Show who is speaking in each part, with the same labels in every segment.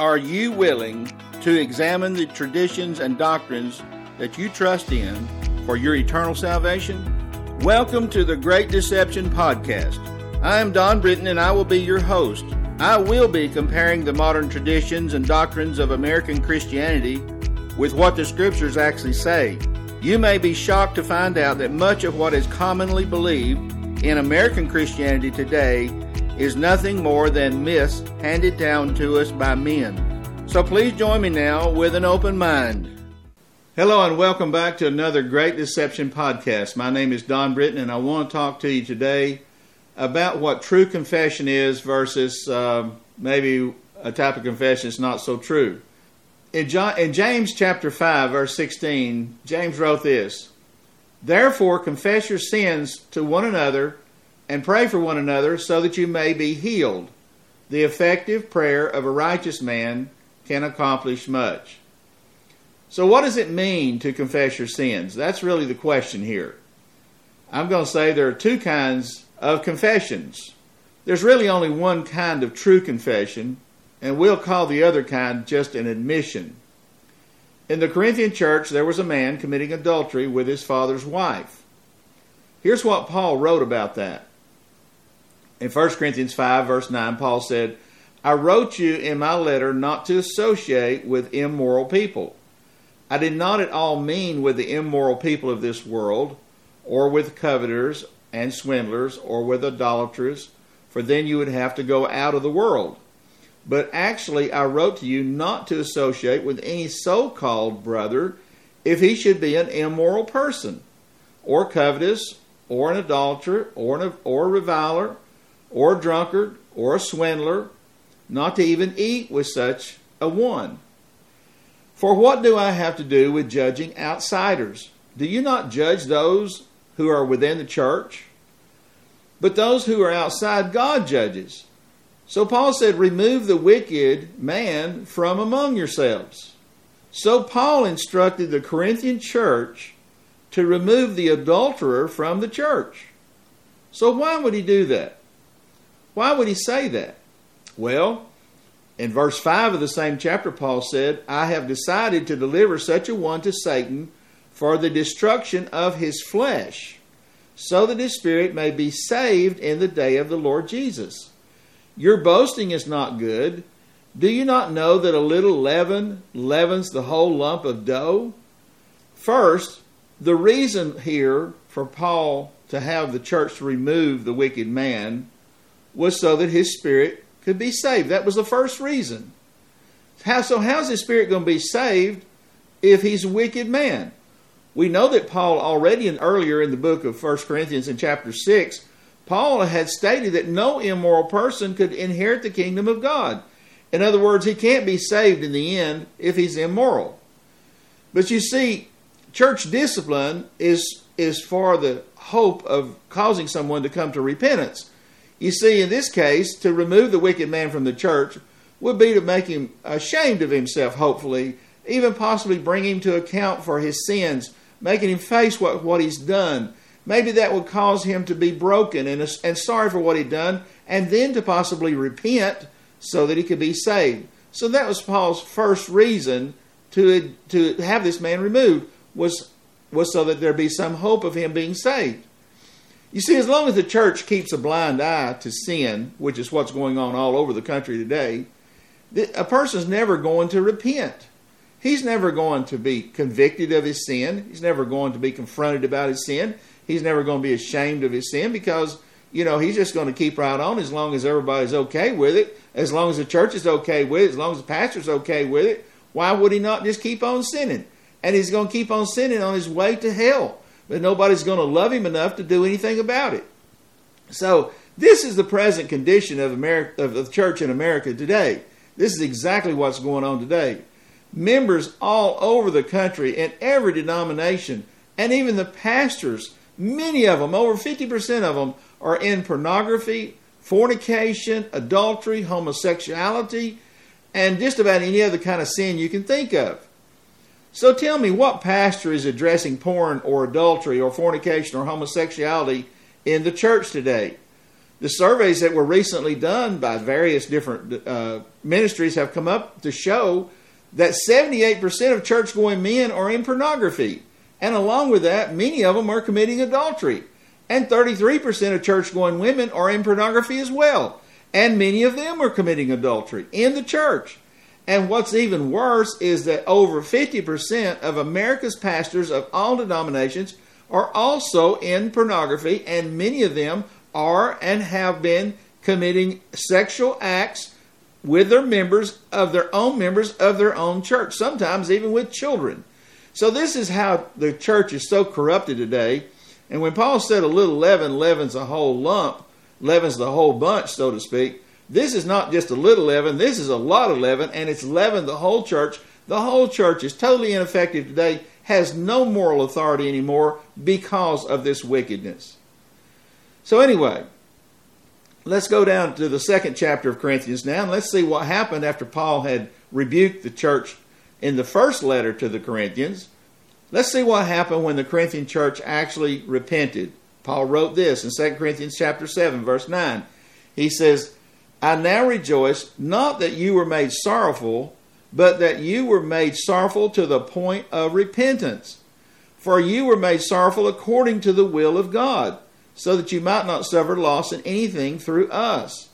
Speaker 1: Are you willing to examine the traditions and doctrines that you trust in for your eternal salvation? Welcome to the Great Deception Podcast. I am Don Britton and I will be your host. I will be comparing the modern traditions and doctrines of American Christianity with what the scriptures actually say. You may be shocked to find out that much of what is commonly believed in American Christianity today is nothing more than myths handed down to us by men. So please join me now with an open mind. Hello and welcome back to another Great Deception podcast. My name is Don Britton and I want to talk to you today about what true confession is versus uh, maybe a type of confession that's not so true. In, John, in James chapter 5, verse 16, James wrote this Therefore, confess your sins to one another and pray for one another so that you may be healed. The effective prayer of a righteous man can accomplish much. So, what does it mean to confess your sins? That's really the question here. I'm going to say there are two kinds of confessions. There's really only one kind of true confession, and we'll call the other kind just an admission. In the Corinthian church, there was a man committing adultery with his father's wife. Here's what Paul wrote about that. In 1 Corinthians 5, verse 9, Paul said, I wrote you in my letter not to associate with immoral people. I did not at all mean with the immoral people of this world, or with coveters and swindlers, or with idolaters, for then you would have to go out of the world. But actually, I wrote to you not to associate with any so called brother if he should be an immoral person, or covetous, or an adulterer, or, an, or a reviler or a drunkard, or a swindler, not to even eat with such a one. For what do I have to do with judging outsiders? Do you not judge those who are within the church? But those who are outside, God judges. So Paul said, Remove the wicked man from among yourselves. So Paul instructed the Corinthian church to remove the adulterer from the church. So why would he do that? Why would he say that? Well, in verse 5 of the same chapter, Paul said, I have decided to deliver such a one to Satan for the destruction of his flesh, so that his spirit may be saved in the day of the Lord Jesus. Your boasting is not good. Do you not know that a little leaven leavens the whole lump of dough? First, the reason here for Paul to have the church remove the wicked man was so that his spirit could be saved. That was the first reason. How, so, how's his spirit going to be saved if he's a wicked man? We know that Paul already in, earlier in the book of 1 Corinthians in chapter 6, Paul had stated that no immoral person could inherit the kingdom of God. In other words, he can't be saved in the end if he's immoral. But you see, church discipline is, is for the hope of causing someone to come to repentance. You see, in this case, to remove the wicked man from the church would be to make him ashamed of himself, hopefully, even possibly bring him to account for his sins, making him face what, what he's done. Maybe that would cause him to be broken and, and sorry for what he'd done, and then to possibly repent so that he could be saved. So that was Paul's first reason to, to have this man removed, was, was so that there be some hope of him being saved. You see, as long as the church keeps a blind eye to sin, which is what's going on all over the country today, a person's never going to repent. He's never going to be convicted of his sin. He's never going to be confronted about his sin. He's never going to be ashamed of his sin because, you know, he's just going to keep right on as long as everybody's okay with it, as long as the church is okay with it, as long as the pastor's okay with it. Why would he not just keep on sinning? And he's going to keep on sinning on his way to hell but nobody's going to love him enough to do anything about it. So, this is the present condition of, America, of the church in America today. This is exactly what's going on today. Members all over the country in every denomination, and even the pastors, many of them, over 50% of them, are in pornography, fornication, adultery, homosexuality, and just about any other kind of sin you can think of. So tell me, what pastor is addressing porn or adultery or fornication or homosexuality in the church today? The surveys that were recently done by various different uh, ministries have come up to show that 78% of church going men are in pornography. And along with that, many of them are committing adultery. And 33% of church going women are in pornography as well. And many of them are committing adultery in the church. And what's even worse is that over 50% of America's pastors of all denominations are also in pornography, and many of them are and have been committing sexual acts with their members of their own members of their own church, sometimes even with children. So, this is how the church is so corrupted today. And when Paul said a little leaven leavens a whole lump, leavens the whole bunch, so to speak, this is not just a little leaven, this is a lot of leaven, and it's leavened the whole church. The whole church is totally ineffective today, has no moral authority anymore because of this wickedness. So, anyway, let's go down to the second chapter of Corinthians now, and let's see what happened after Paul had rebuked the church in the first letter to the Corinthians. Let's see what happened when the Corinthian church actually repented. Paul wrote this in 2 Corinthians chapter 7 verse 9. He says, "I now rejoice not that you were made sorrowful, but that you were made sorrowful to the point of repentance. For you were made sorrowful according to the will of God, so that you might not suffer loss in anything through us.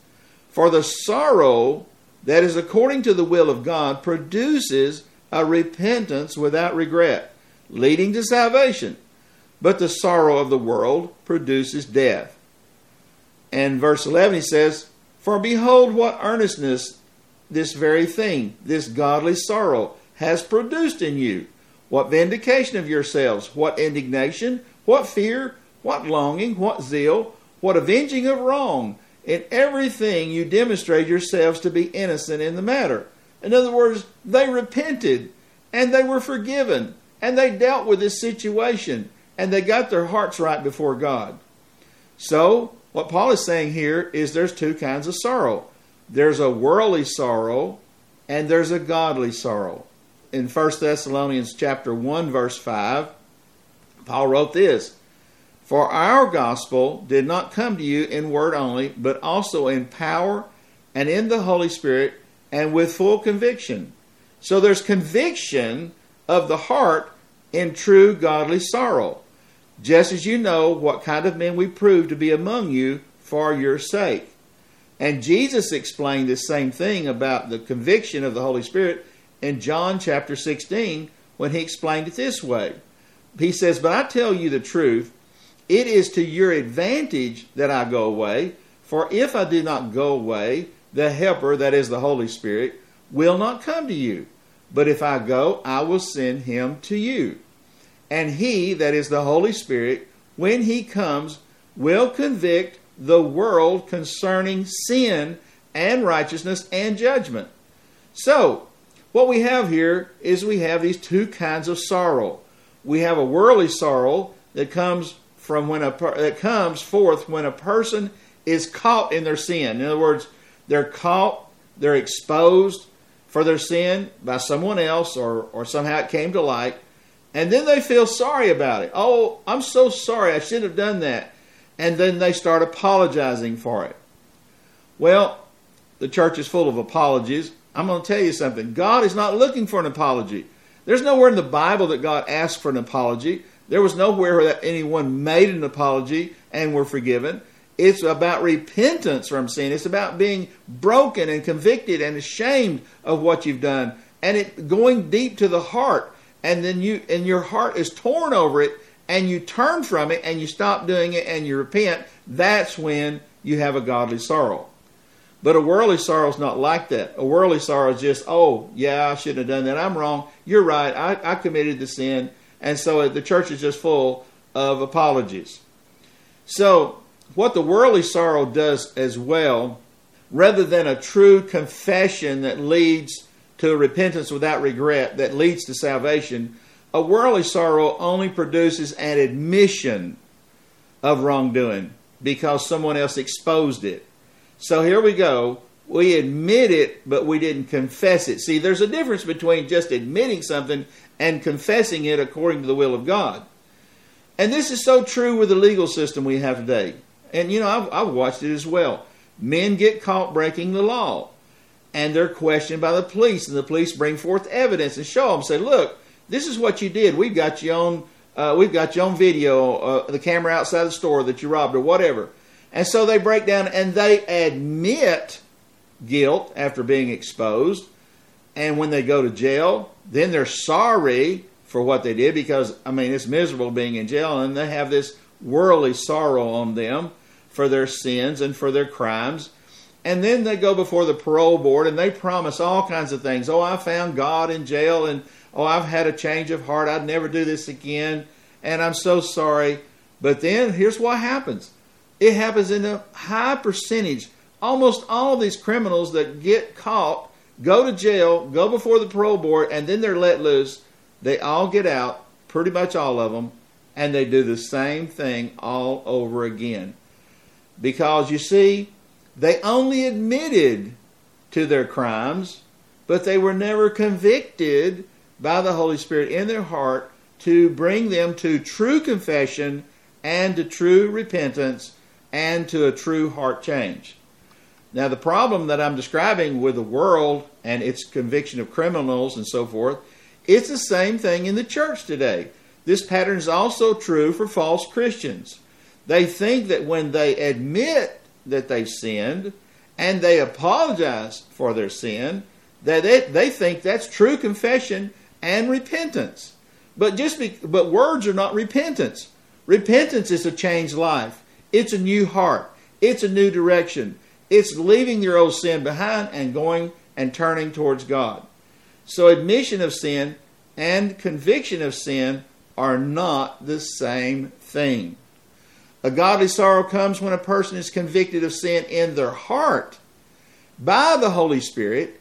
Speaker 1: For the sorrow that is according to the will of God produces a repentance without regret, leading to salvation but the sorrow of the world produces death. And verse 11 he says, For behold, what earnestness this very thing, this godly sorrow, has produced in you. What vindication of yourselves, what indignation, what fear, what longing, what zeal, what avenging of wrong. In everything you demonstrate yourselves to be innocent in the matter. In other words, they repented and they were forgiven and they dealt with this situation and they got their hearts right before God. So, what Paul is saying here is there's two kinds of sorrow there's a worldly sorrow and there's a godly sorrow. In 1 Thessalonians chapter 1 verse 5, Paul wrote this, "For our gospel did not come to you in word only, but also in power and in the Holy Spirit and with full conviction." So there's conviction of the heart in true godly sorrow just as you know what kind of men we prove to be among you for your sake. And Jesus explained the same thing about the conviction of the Holy Spirit in John chapter 16 when he explained it this way. He says, But I tell you the truth, it is to your advantage that I go away, for if I do not go away, the Helper, that is the Holy Spirit, will not come to you. But if I go, I will send him to you. And he, that is the Holy Spirit, when he comes, will convict the world concerning sin and righteousness and judgment. So, what we have here is we have these two kinds of sorrow. We have a worldly sorrow that comes from when a that comes forth when a person is caught in their sin. In other words, they're caught, they're exposed for their sin by someone else or, or somehow it came to light. And then they feel sorry about it. Oh, I'm so sorry. I shouldn't have done that. And then they start apologizing for it. Well, the church is full of apologies. I'm going to tell you something. God is not looking for an apology. There's nowhere in the Bible that God asked for an apology. There was nowhere that anyone made an apology and were forgiven. It's about repentance from sin. It's about being broken and convicted and ashamed of what you've done and it going deep to the heart and then you and your heart is torn over it and you turn from it and you stop doing it and you repent, that's when you have a godly sorrow. But a worldly sorrow is not like that. A worldly sorrow is just, oh, yeah, I shouldn't have done that. I'm wrong. You're right. I, I committed the sin. And so the church is just full of apologies. So, what the worldly sorrow does as well, rather than a true confession that leads to a repentance without regret that leads to salvation, a worldly sorrow only produces an admission of wrongdoing because someone else exposed it. So here we go. We admit it, but we didn't confess it. See, there's a difference between just admitting something and confessing it according to the will of God. And this is so true with the legal system we have today. and you know, I've, I've watched it as well. Men get caught breaking the law, and they're questioned by the police, and the police bring forth evidence and show them, say, look, this is what you did. We've got you on, uh, we've got you on video, uh, the camera outside the store that you robbed or whatever. And so they break down and they admit guilt after being exposed. And when they go to jail, then they're sorry for what they did because, I mean, it's miserable being in jail and they have this worldly sorrow on them for their sins and for their crimes. And then they go before the parole board and they promise all kinds of things. Oh, I found God in jail and oh, I've had a change of heart. I'd never do this again. And I'm so sorry. But then here's what happens it happens in a high percentage. Almost all of these criminals that get caught go to jail, go before the parole board, and then they're let loose. They all get out, pretty much all of them, and they do the same thing all over again. Because you see, they only admitted to their crimes, but they were never convicted by the Holy Spirit in their heart to bring them to true confession and to true repentance and to a true heart change. Now, the problem that I'm describing with the world and its conviction of criminals and so forth, it's the same thing in the church today. This pattern is also true for false Christians. They think that when they admit that they've sinned and they apologize for their sin, that they, they think that's true confession and repentance. But just be, but words are not repentance. Repentance is a changed life. It's a new heart. It's a new direction. It's leaving your old sin behind and going and turning towards God. So admission of sin and conviction of sin are not the same thing. A godly sorrow comes when a person is convicted of sin in their heart by the Holy Spirit,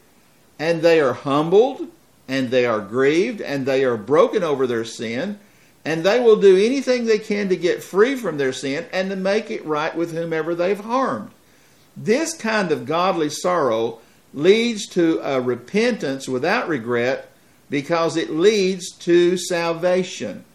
Speaker 1: and they are humbled, and they are grieved, and they are broken over their sin, and they will do anything they can to get free from their sin and to make it right with whomever they've harmed. This kind of godly sorrow leads to a repentance without regret because it leads to salvation.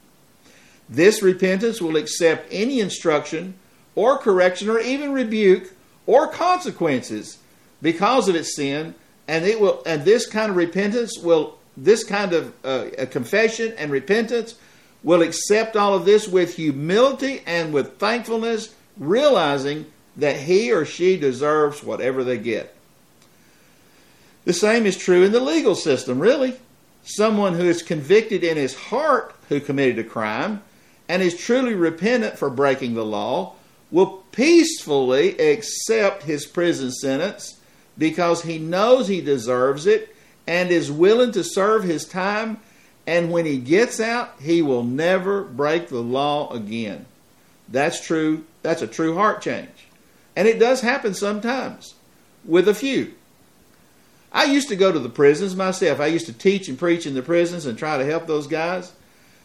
Speaker 1: This repentance will accept any instruction or correction or even rebuke or consequences because of its sin and it will and this kind of repentance will this kind of uh, confession and repentance will accept all of this with humility and with thankfulness realizing that he or she deserves whatever they get. The same is true in the legal system really. Someone who is convicted in his heart who committed a crime and is truly repentant for breaking the law will peacefully accept his prison sentence because he knows he deserves it and is willing to serve his time. And when he gets out, he will never break the law again. That's true. That's a true heart change. And it does happen sometimes with a few. I used to go to the prisons myself. I used to teach and preach in the prisons and try to help those guys.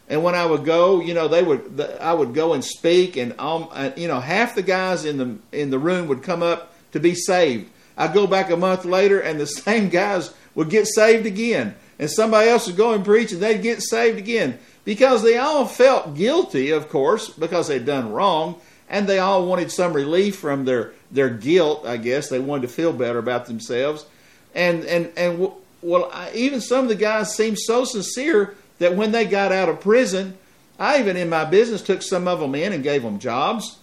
Speaker 1: And when I would go, you know, they would I would go and speak, and um, you know, half the guys in the in the room would come up to be saved. I'd go back a month later, and the same guys would get saved again, and somebody else would go and preach, and they'd get saved again because they all felt guilty, of course, because they'd done wrong, and they all wanted some relief from their their guilt. I guess they wanted to feel better about themselves, and and and well, I, even some of the guys seemed so sincere that when they got out of prison, I even in my business took some of them in and gave them jobs.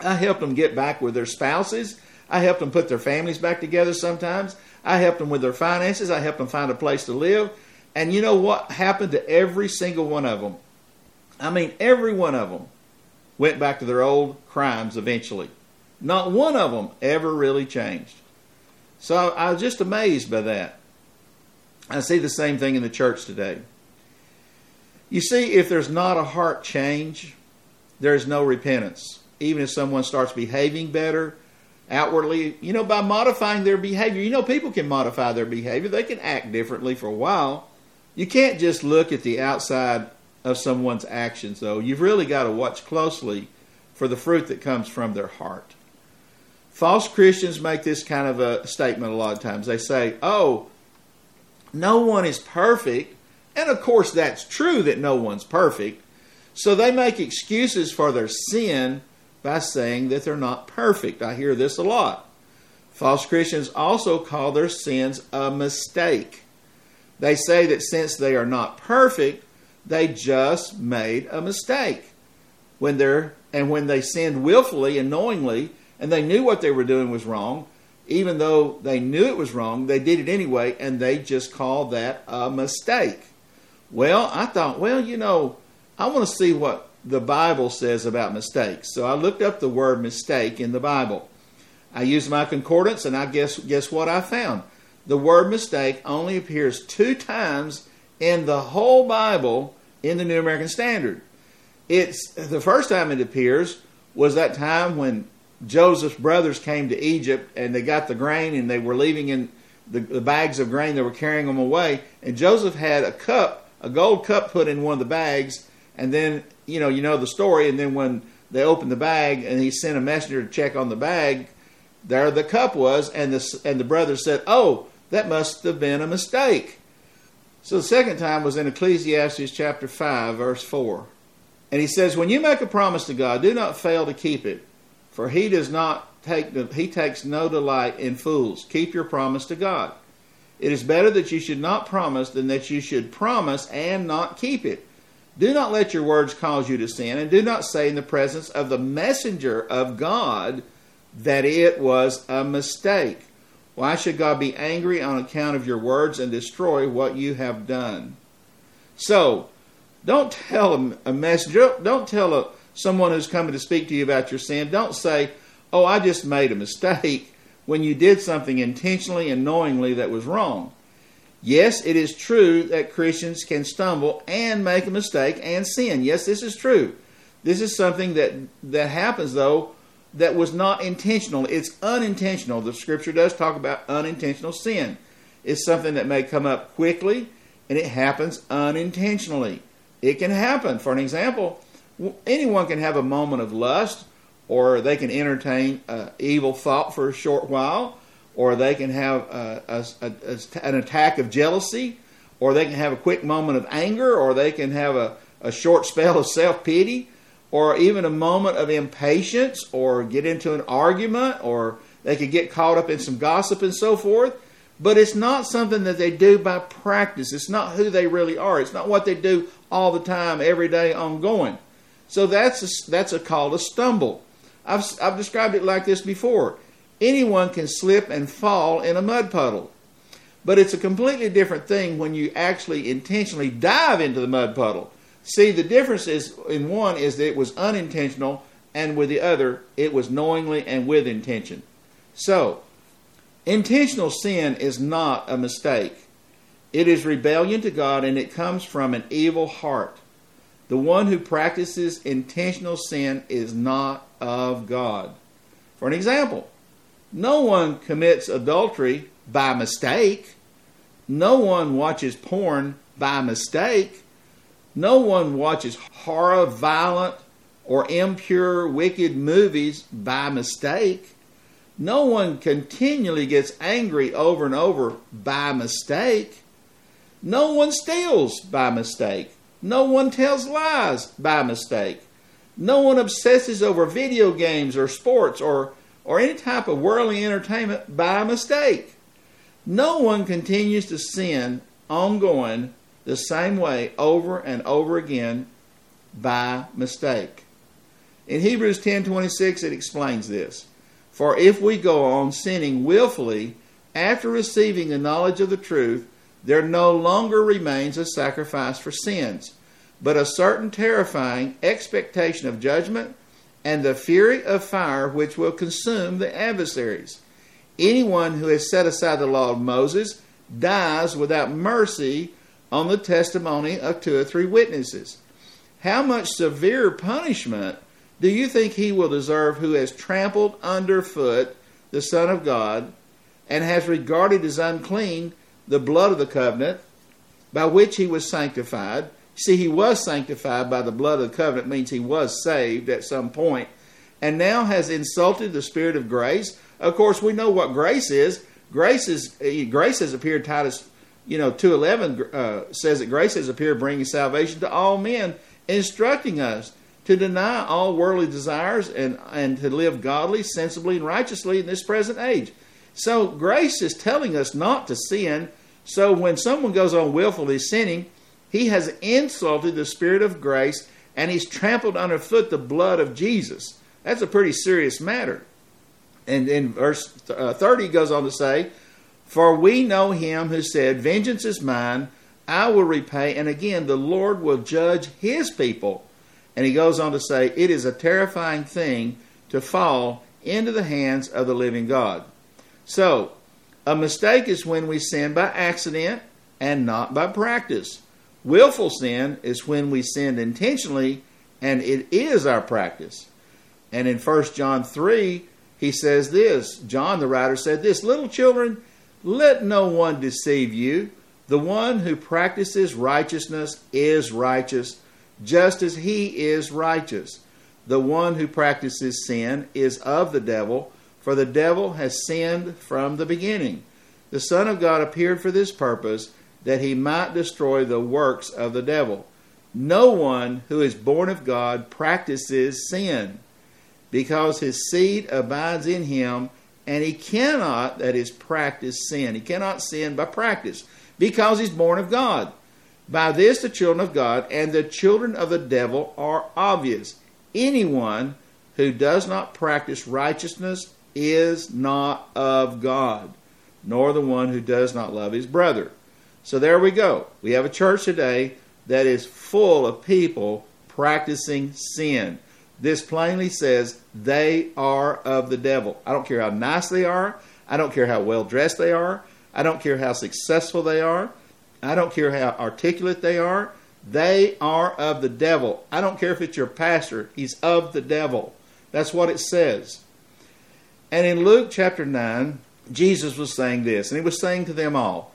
Speaker 1: I helped them get back with their spouses. I helped them put their families back together sometimes. I helped them with their finances. I helped them find a place to live. And you know what happened to every single one of them? I mean, every one of them went back to their old crimes eventually. Not one of them ever really changed. So I was just amazed by that. I see the same thing in the church today. You see, if there's not a heart change, there's no repentance. Even if someone starts behaving better outwardly, you know, by modifying their behavior, you know, people can modify their behavior. They can act differently for a while. You can't just look at the outside of someone's actions, though. You've really got to watch closely for the fruit that comes from their heart. False Christians make this kind of a statement a lot of times. They say, oh, no one is perfect, and of course, that's true that no one's perfect. So they make excuses for their sin by saying that they're not perfect. I hear this a lot. False Christians also call their sins a mistake. They say that since they are not perfect, they just made a mistake. When they're and when they sinned willfully and knowingly, and they knew what they were doing was wrong, even though they knew it was wrong, they did it anyway, and they just call that a mistake. Well, I thought, well, you know, I want to see what the Bible says about mistakes. So I looked up the word mistake in the Bible. I used my concordance, and I guess guess what I found? The word mistake only appears two times in the whole Bible in the New American Standard. It's the first time it appears was that time when Joseph's brothers came to Egypt and they got the grain and they were leaving in the, the, bags of grain, they were carrying them away. And Joseph had a cup, a gold cup put in one of the bags. And then, you know, you know the story. And then when they opened the bag and he sent a messenger to check on the bag, there the cup was. And the, and the brother said, Oh, that must have been a mistake. So the second time was in Ecclesiastes chapter 5, verse 4. And he says, When you make a promise to God, do not fail to keep it for he does not take the, he takes no delight in fools. Keep your promise to God. It is better that you should not promise than that you should promise and not keep it. Do not let your words cause you to sin, and do not say in the presence of the messenger of God that it was a mistake. Why should God be angry on account of your words and destroy what you have done? So, don't tell a messenger, don't tell a someone who's coming to speak to you about your sin, don't say, Oh, I just made a mistake when you did something intentionally and knowingly that was wrong. Yes, it is true that Christians can stumble and make a mistake and sin. Yes, this is true. This is something that, that happens, though, that was not intentional. It's unintentional. The scripture does talk about unintentional sin. It's something that may come up quickly and it happens unintentionally. It can happen. For an example, anyone can have a moment of lust, or they can entertain an evil thought for a short while, or they can have a, a, a, an attack of jealousy, or they can have a quick moment of anger, or they can have a, a short spell of self pity, or even a moment of impatience, or get into an argument, or they could get caught up in some gossip and so forth. But it's not something that they do by practice. It's not who they really are. It's not what they do all the time, every day, ongoing. So that's a, that's a called a stumble. I've, I've described it like this before. Anyone can slip and fall in a mud puddle. But it's a completely different thing when you actually intentionally dive into the mud puddle. See, the difference is in one is that it was unintentional, and with the other, it was knowingly and with intention. So, intentional sin is not a mistake. It is rebellion to God, and it comes from an evil heart. The one who practices intentional sin is not of God. For an example, no one commits adultery by mistake. No one watches porn by mistake. No one watches horror, violent, or impure, wicked movies by mistake. No one continually gets angry over and over by mistake. No one steals by mistake. No one tells lies by mistake. No one obsesses over video games or sports or, or any type of worldly entertainment by mistake. No one continues to sin ongoing the same way over and over again by mistake. In Hebrews 10:26 it explains this. For if we go on sinning willfully after receiving the knowledge of the truth, there no longer remains a sacrifice for sins, but a certain terrifying expectation of judgment and the fury of fire which will consume the adversaries. Anyone who has set aside the law of Moses dies without mercy on the testimony of two or three witnesses. How much severe punishment do you think he will deserve who has trampled underfoot the Son of God and has regarded as unclean the blood of the covenant by which he was sanctified. See, he was sanctified by the blood of the covenant, means he was saved at some point, and now has insulted the Spirit of grace. Of course, we know what grace is. Grace is eh, grace has appeared. Titus, you know, two eleven uh, says that grace has appeared, bringing salvation to all men, instructing us to deny all worldly desires and, and to live godly, sensibly, and righteously in this present age. So grace is telling us not to sin. So when someone goes on willfully sinning, he has insulted the Spirit of grace and he's trampled underfoot the blood of Jesus. That's a pretty serious matter. And in verse uh, 30 goes on to say, For we know him who said, Vengeance is mine, I will repay. And again, the Lord will judge his people. And he goes on to say, It is a terrifying thing to fall into the hands of the living God. So, a mistake is when we sin by accident and not by practice. Willful sin is when we sin intentionally and it is our practice. And in 1 John 3, he says this John, the writer, said this Little children, let no one deceive you. The one who practices righteousness is righteous, just as he is righteous. The one who practices sin is of the devil, for the devil has sinned from the beginning. The Son of God appeared for this purpose, that he might destroy the works of the devil. No one who is born of God practices sin because his seed abides in him, and he cannot, that is, practice sin. He cannot sin by practice, because he's born of God. By this, the children of God and the children of the devil are obvious. Anyone who does not practice righteousness is not of God, nor the one who does not love his brother. So there we go. We have a church today that is full of people practicing sin. This plainly says they are of the devil. I don't care how nice they are. I don't care how well dressed they are. I don't care how successful they are. I don't care how articulate they are. They are of the devil. I don't care if it's your pastor, he's of the devil. That's what it says. And in Luke chapter 9, Jesus was saying this, and he was saying to them all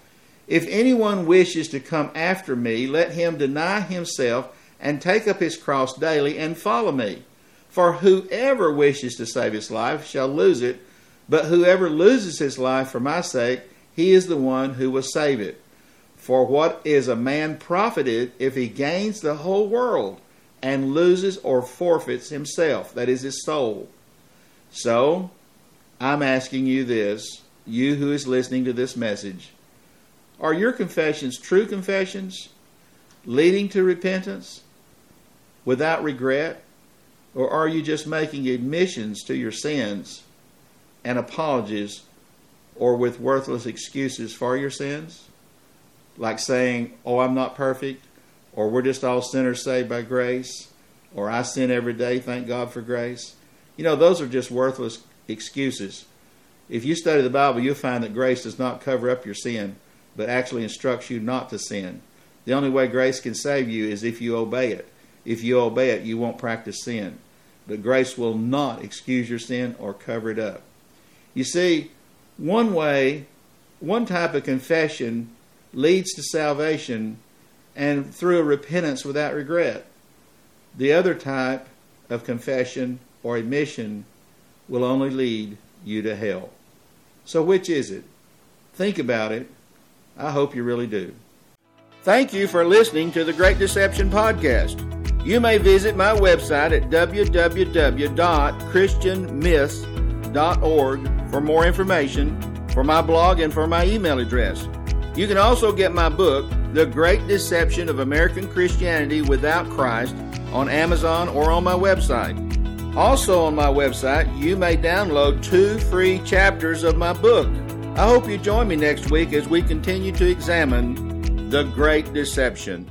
Speaker 1: If anyone wishes to come after me, let him deny himself and take up his cross daily and follow me. For whoever wishes to save his life shall lose it, but whoever loses his life for my sake, he is the one who will save it. For what is a man profited if he gains the whole world and loses or forfeits himself, that is, his soul? So, I'm asking you this, you who is listening to this message. Are your confessions true confessions, leading to repentance, without regret? Or are you just making admissions to your sins and apologies or with worthless excuses for your sins? Like saying, Oh, I'm not perfect, or we're just all sinners saved by grace, or I sin every day, thank God for grace. You know, those are just worthless excuses. If you study the Bible, you'll find that grace does not cover up your sin, but actually instructs you not to sin. The only way grace can save you is if you obey it. If you obey it, you won't practice sin. But grace will not excuse your sin or cover it up. You see, one way, one type of confession leads to salvation and through a repentance without regret. The other type of confession or admission will only lead you to hell. So, which is it? Think about it. I hope you really do. Thank you for listening to the Great Deception Podcast. You may visit my website at www.christianmyths.org for more information, for my blog, and for my email address. You can also get my book, The Great Deception of American Christianity Without Christ, on Amazon or on my website. Also, on my website, you may download two free chapters of my book. I hope you join me next week as we continue to examine the Great Deception.